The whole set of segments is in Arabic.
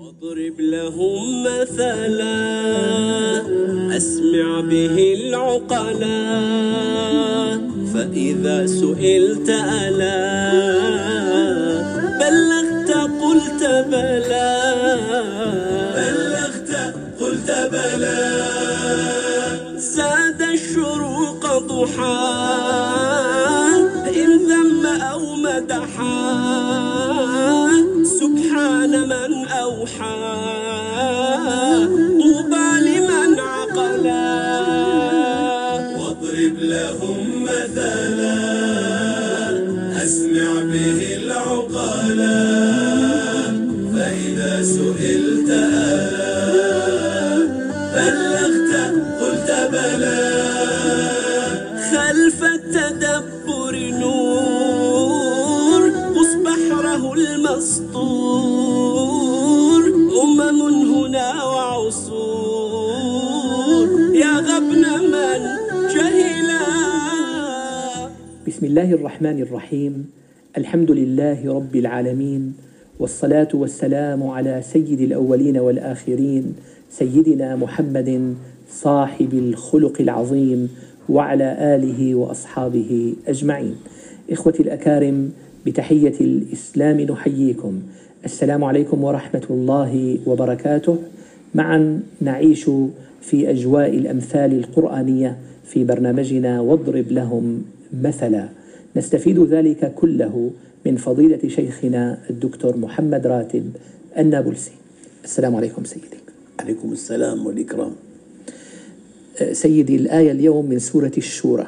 واضرب لهم مثلا أسمع به العقلا. فإذا سئلت ألا بلغت قلت بلى. بلغت قلت بلى. زاد الشروق ضحى إن ذم أو مدحا. سبحان من أوحى طوبى لمن عقلا. واضرب لهم مثلا أسمع به العقلا. فإذا سئلت ألا بلغت قلت بلى. خلف التدبر نور المسطور أمم هنا وعصور. يا غبن من جهلا بسم الله الرحمن الرحيم. الحمد لله رب العالمين. والصلاة والسلام على سيد الأولين والآخرين سيدنا محمد صاحب الخلق العظيم وعلى آله وأصحابه أجمعين. إخوتي الأكارم بتحية الإسلام نحييكم. السلام عليكم ورحمة الله وبركاته. معا نعيش في أجواء الأمثال القرآنية في برنامجنا واضرب لهم مثلا. نستفيد ذلك كله من فضيلة شيخنا الدكتور محمد راتب النابلسي. السلام عليكم سيدي. عليكم السلام والإكرام. سيدي الآية اليوم من سورة الشورى.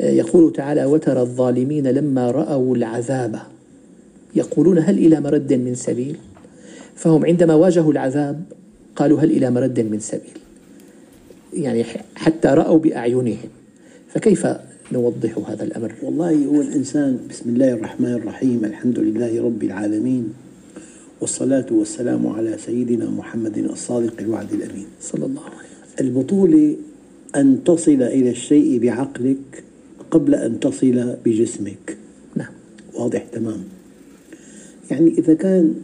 يقول تعالى وترى الظالمين لما رأوا العذاب يقولون هل إلى مرد من سبيل؟ فهم عندما واجهوا العذاب قالوا هل إلى مرد من سبيل؟ يعني حتى رأوا بأعينهم. فكيف نوضح هذا الأمر؟ والله هو الإنسان بسم الله الرحمن الرحيم الحمد لله رب العالمين والصلاة والسلام على سيدنا محمد الصادق الوعد الأمين. صلى الله عليه وسلم. البطولة أن تصل إلى الشيء بعقلك قبل أن تصل بجسمك. نعم. واضح تمام. يعني إذا كان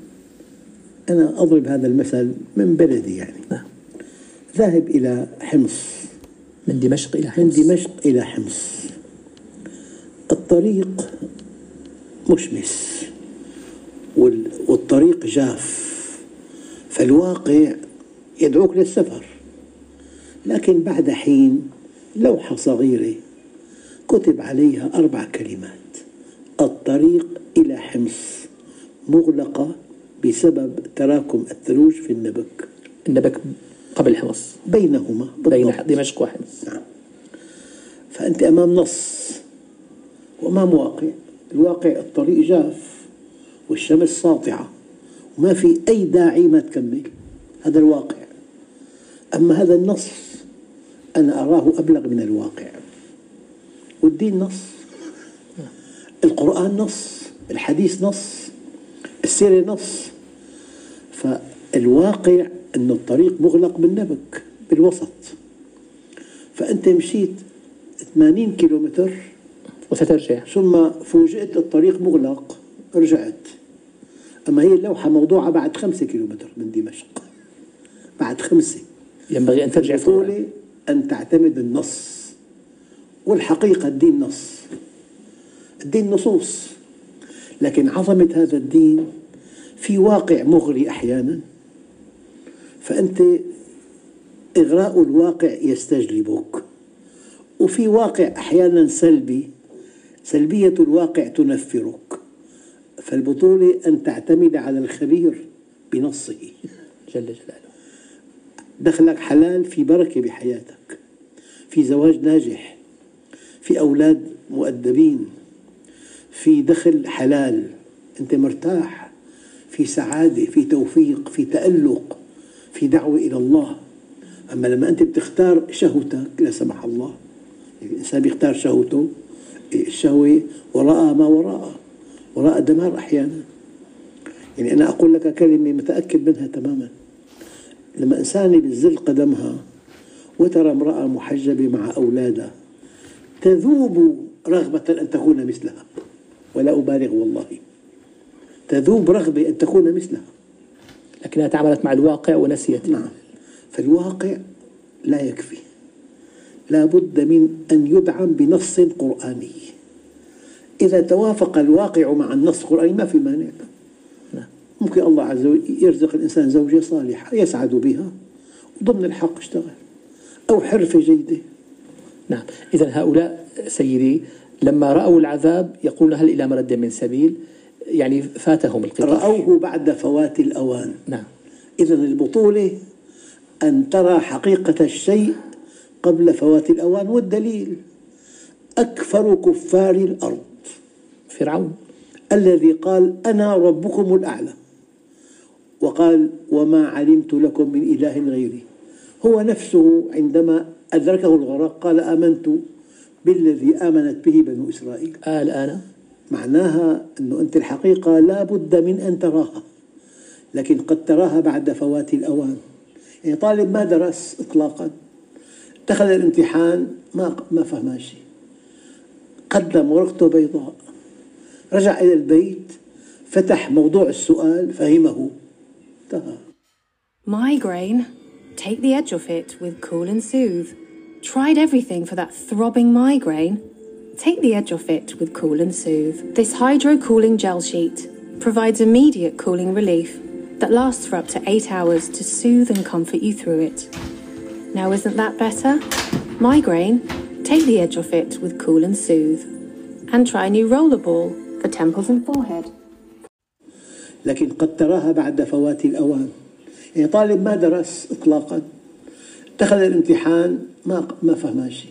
أنا أضرب هذا المثل من بلدي يعني. نعم. ذاهب إلى حمص. من دمشق إلى من حمص. دمشق إلى حمص. الطريق مشمس. وال- والطريق جاف. فالواقع يدعوك للسفر. لكن بعد حين لوحة صغيرة كتب عليها أربع كلمات. الطريق إلى حمص مغلقة بسبب تراكم الثلوج في النبك. النبك قبل حمص. بينهما بين بالضبط. دمشق وحمص. نعم. فأنت أمام نص وأمام واقع. الواقع الطريق جاف والشمس ساطعة وما في أي داعي ما تكمل. هذا الواقع. أما هذا النص أنا أراه أبلغ من الواقع. والدين نص القرآن نص الحديث نص السيرة نص. فالواقع أن الطريق مغلق بالنبك بالوسط. فأنت مشيت 80 كيلومتر وسترجع. ثم فوجئت الطريق مغلق رجعت. أما هي اللوحة موضوعة بعد خمسة كيلومتر من دمشق. بعد خمسة. ينبغي أن ترجع فورا. أن تعتمد النص. والحقيقة الدين نص. الدين نصوص. لكن عظمة هذا الدين في واقع مغري أحيانا فأنت إغراء الواقع يستجلبك. وفي واقع أحيانا سلبي سلبية الواقع تنفرك. فالبطولة أن تعتمد على الخبير بنصه. جل جلاله. دخلك حلال في بركة بحياتك في زواج ناجح. في أولاد مؤدبين في دخل حلال أنت مرتاح في سعادة في توفيق في تألق في دعوة إلى الله. أما لما أنت بتختار شهوتك لا سمح الله. الإنسان بيختار شهوته الشهوة وراء ما وراء وراء دمار أحيانا. يعني أنا أقول لك كلمة متأكد منها تماما. لما إنسانة بتزل قدمها وترى امرأة محجبة مع أولادها تذوب رغبة أن تكون مثلها. ولا أبالغ والله. تذوب رغبة أن تكون مثلها. لكنها تعاملت مع الواقع ونسيت. نعم. فالواقع لا يكفي. لا بد من أن يدعم بنص قرآني. إذا توافق الواقع مع النص القرآني ما في مانع. نعم. ممكن الله عز وجل يرزق الإنسان زوجة صالحة يسعد بها وضمن الحق اشتغل. أو حرفة جيدة. نعم. إذا هؤلاء سيدي لما رأوا العذاب يقولون هل إلى مرد من سبيل؟ يعني فاتهم القطار رأوه بعد فوات الأوان. نعم. إذا البطولة أن ترى حقيقة الشيء قبل فوات الأوان والدليل. أكثر كفار الأرض. فرعون. الذي قال أنا ربكم الأعلى. وقال وما علمت لكم من إله غيري. هو نفسه عندما أدركه الغرق قال آمنت بالذي آمنت به بنو إسرائيل. آه الآن؟ معناها أنه أنت الحقيقة لا بد من أن تراها لكن قد تراها بعد فوات الأوان. يعني طالب ما درس إطلاقا دخل الامتحان ما ما فهم شيء. قدم ورقته بيضاء رجع إلى البيت فتح موضوع السؤال فهمه. انتهى. Migraine? Take the edge off it with Cool and Soothe. Tried everything for that throbbing migraine? Take the edge off it with Cool and Soothe. This hydro cooling gel sheet provides immediate cooling relief that lasts for up to 8 hours to soothe and comfort you through it. Now, isn't that better? Migraine? Take the edge off it with Cool and Soothe. And try new rollerball for temples and forehead. لكن قد تراها بعد فوات الأوان يعني طالب ما درس إطلاقا دخل الامتحان ما ما فهم شيء.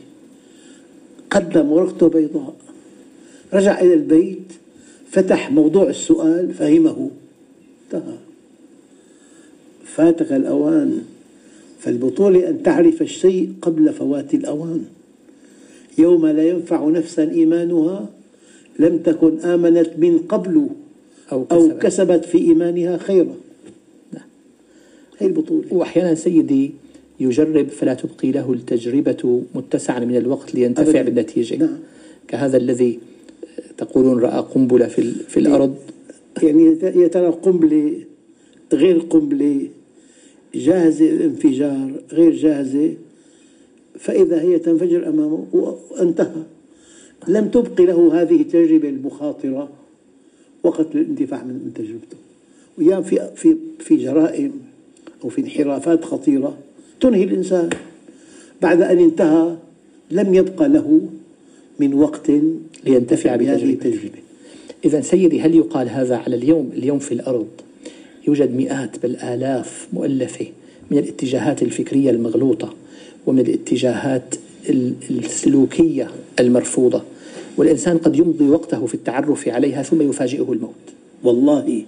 قدم ورقته بيضاء. رجع إلى البيت فتح موضوع السؤال فهمه. انتهى. فاتك الأوان. فالبطولة أن تعرف الشيء قبل فوات الأوان. يوم لا ينفع نفسا إيمانها لم تكن آمنت من قبل أو أو كسبت. كسبت في إيمانها خيرا. هي البطولة. وأحيانا سيدي يجرب فلا تبقي له التجربة متسعا من الوقت لينتفع أبداً. بالنتيجة. نعم. كهذا الذي تقولون رأى قنبلة في, في الأرض. يعني يا ترى قنبلة غير قنبلة جاهزة للانفجار غير جاهزة؟ فإذا هي تنفجر أمامه وانتهى. لم تبقي له هذه التجربة المخاطرة وقت للانتفاع من تجربته. وأيام في في في جرائم أو في انحرافات خطيرة تنهي الإنسان. بعد أن انتهى لم يبقى له من وقت لينتفع بهذه. التجربة. إذا سيدي هل يقال هذا على اليوم؟ اليوم في الأرض يوجد مئات بل آلاف مؤلفة من الاتجاهات الفكرية المغلوطة ومن الاتجاهات ال- السلوكية المرفوضة. والإنسان قد يمضي وقته في التعرف عليها ثم يفاجئه الموت. والله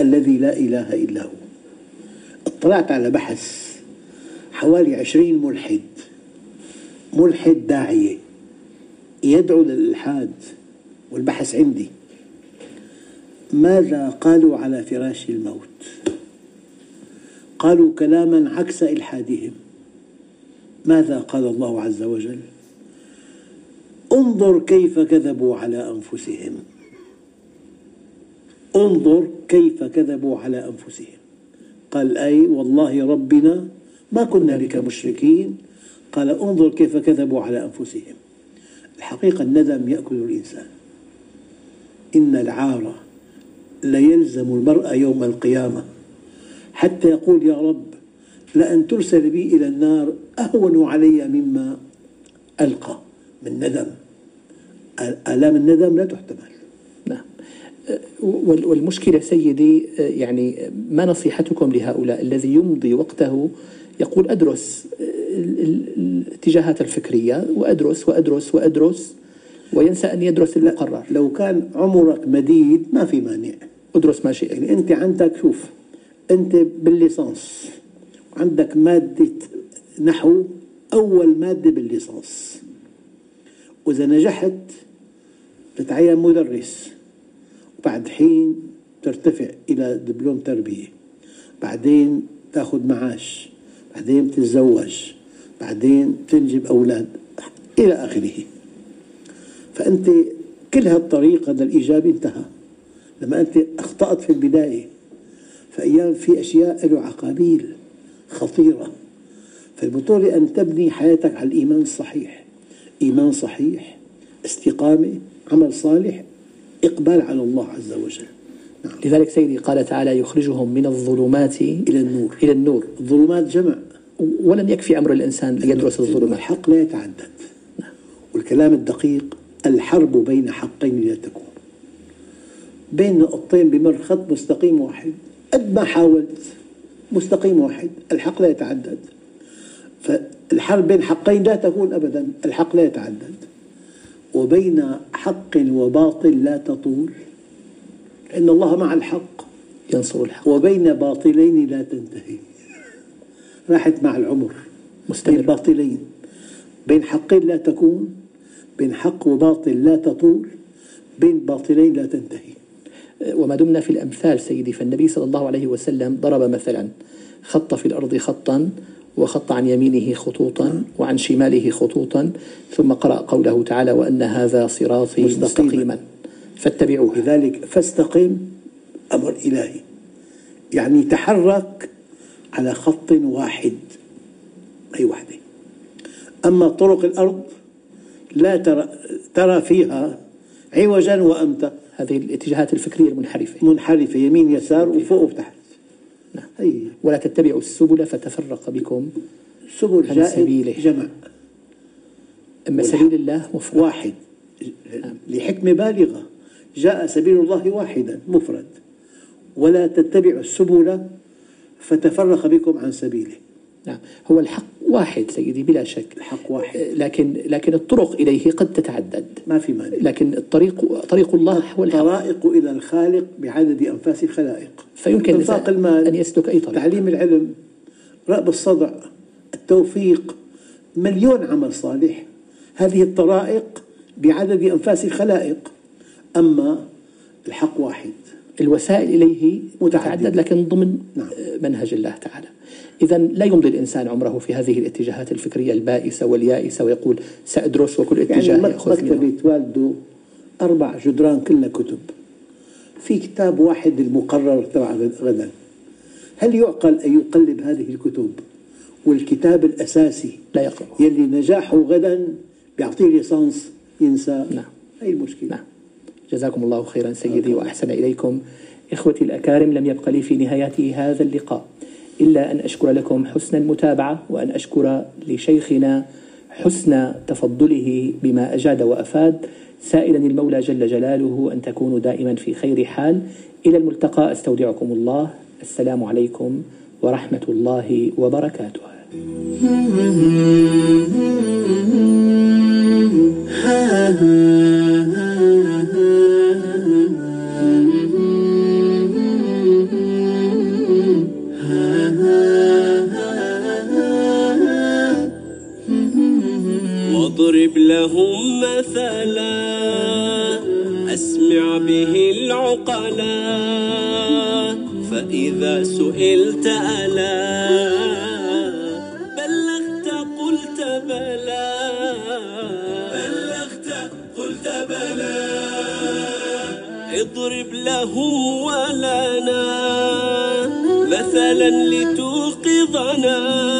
الذي لا إله إلا هو. اطلعت على بحث. حوالي عشرين ملحد. ملحد داعية يدعو للإلحاد والبحث عندي. ماذا قالوا على فراش الموت؟ قالوا كلاما عكس إلحادهم. ماذا قال الله عز وجل؟ انظر كيف كذبوا على أنفسهم. انظر كيف كذبوا على أنفسهم. قال أي والله ربنا ما كنا بك مشركين. قال انظر كيف كذبوا على أنفسهم. الحقيقة الندم يأكل الإنسان. إن العار ليلزم المرء يوم القيامة. حتى يقول يا رب لأن ترسل بي إلى النار أهون علي مما ألقى من ندم. آلام الندم لا تحتمل. والمشكلة سيدي يعني ما نصيحتكم لهؤلاء الذي يمضي وقته يقول أدرس ال- ال- الاتجاهات الفكرية وأدرس وأدرس وأدرس وينسى أن يدرس المقرر. لو كان عمرك مديد ما في مانع. أدرس ما شئت. يعني أنت عندك شوف أنت بالليسانس عندك مادة نحو أول مادة بالليسانس. وإذا نجحت تتعين مدرس. وبعد حين ترتفع إلى دبلوم تربية. بعدين تأخذ معاش. بعدين تتزوج. بعدين تنجب أولاد. إلى آخره. فأنت كل هالطريق هذا الإيجابي انتهى. لما أنت أخطأت في البداية فأيام في أشياء له عقابيل خطيرة. فالبطولة أن تبني حياتك على الإيمان الصحيح. إيمان صحيح استقامة عمل صالح إقبال على الله عز وجل. نعم. لذلك سيدي قال تعالى يخرجهم من الظلمات إلى النور. إلى النور. الظلمات جمع. ولم يكفي أمر الإنسان أن يدرس الظلمات. الحق لا يتعدد. نعم. والكلام الدقيق الحرب بين حقين لا تكون. بين نقطتين بمر خط مستقيم واحد. قد ما حاولت مستقيم واحد. الحق لا يتعدد. فالحرب بين حقين لا تكون أبدا. الحق لا يتعدد. وبين حق وباطل لا تطول لأن الله مع الحق ينصر الحق. وبين باطلين لا تنتهي. راحت مع العمر مستمر. بين باطلين. بين حقين لا تكون بين حق وباطل لا تطول بين باطلين لا تنتهي. وما دمنا في الأمثال سيدي فالنبي صلى الله عليه وسلم ضرب مثلا خط في الأرض خطا وخط عن يمينه خطوطا وعن شماله خطوطا ثم قرأ قوله تعالى وأن هذا صراطي مستقيما, مستقيما. فاتبعوه. لذلك فاستقم أمر إلهي. يعني تحرك على خط واحد أي وحدة. أما طرق الأرض لا ترى, ترى فيها عوجا وأمتا هذه الاتجاهات الفكرية المنحرفة. منحرفة يمين يسار وفوق وتحت. ولا تتبعوا السبل فتفرق بكم. سبل عن سبيله. جمع. أما سبيل الله مفرد. واحد. نعم. لحكمة بالغة. جاء سبيل الله واحدا مفرد. ولا تتبعوا السبل فتفرق بكم عن سبيله. نعم. هو الحق واحد سيدي بلا شك. الحق واحد. لكن لكن الطرق إليه قد تتعدد. ما في مانع. لكن الطريق طريق الله هو الحق. الطرائق إلى الخالق بعدد أنفاس الخلائق فيمكن إنفاق المال أن يسلك أي طريق. تعليم العلم رأب الصدع التوفيق مليون عمل صالح. هذه الطرائق بعدد أنفاس الخلائق أما الحق واحد. الوسائل إليه متعدد لكن ضمن نعم. منهج الله تعالى. إذا لا يمضي الإنسان عمره في هذه الاتجاهات الفكرية البائسة واليائسة ويقول سأدرس وكل اتجاه يعني يأخذ منه. مكتبة والده أربع جدران كلها كتب. في كتاب واحد المقرر تبع غدا هل يعقل أن يقلب هذه الكتب؟ والكتاب الأساسي لا يقرأ. يلي نجاحه غدا بيعطيه ليسانس ينسى. نعم. هي المشكلة نعم. جزاكم الله خيرا سيدي وأحسن إليكم. إخوتي الأكارم لم يبق لي في نهاية هذا اللقاء. إلا أن أشكر لكم حسن المتابعة وأن أشكر لشيخنا حسن تفضله بما أجاد وأفاد. سائلا المولى جل جلاله أن تكونوا دائما في خير حال. إلى الملتقى أستودعكم الله. السلام عليكم ورحمة الله وبركاته. ha ha واضرب لهم مثلا. أسمع به العقلا. فإذا سئلت ألا. بلغت قلت بلى. بلغت قلت بلى. اضرب لهم ولنا. مثلا لتوقظنا.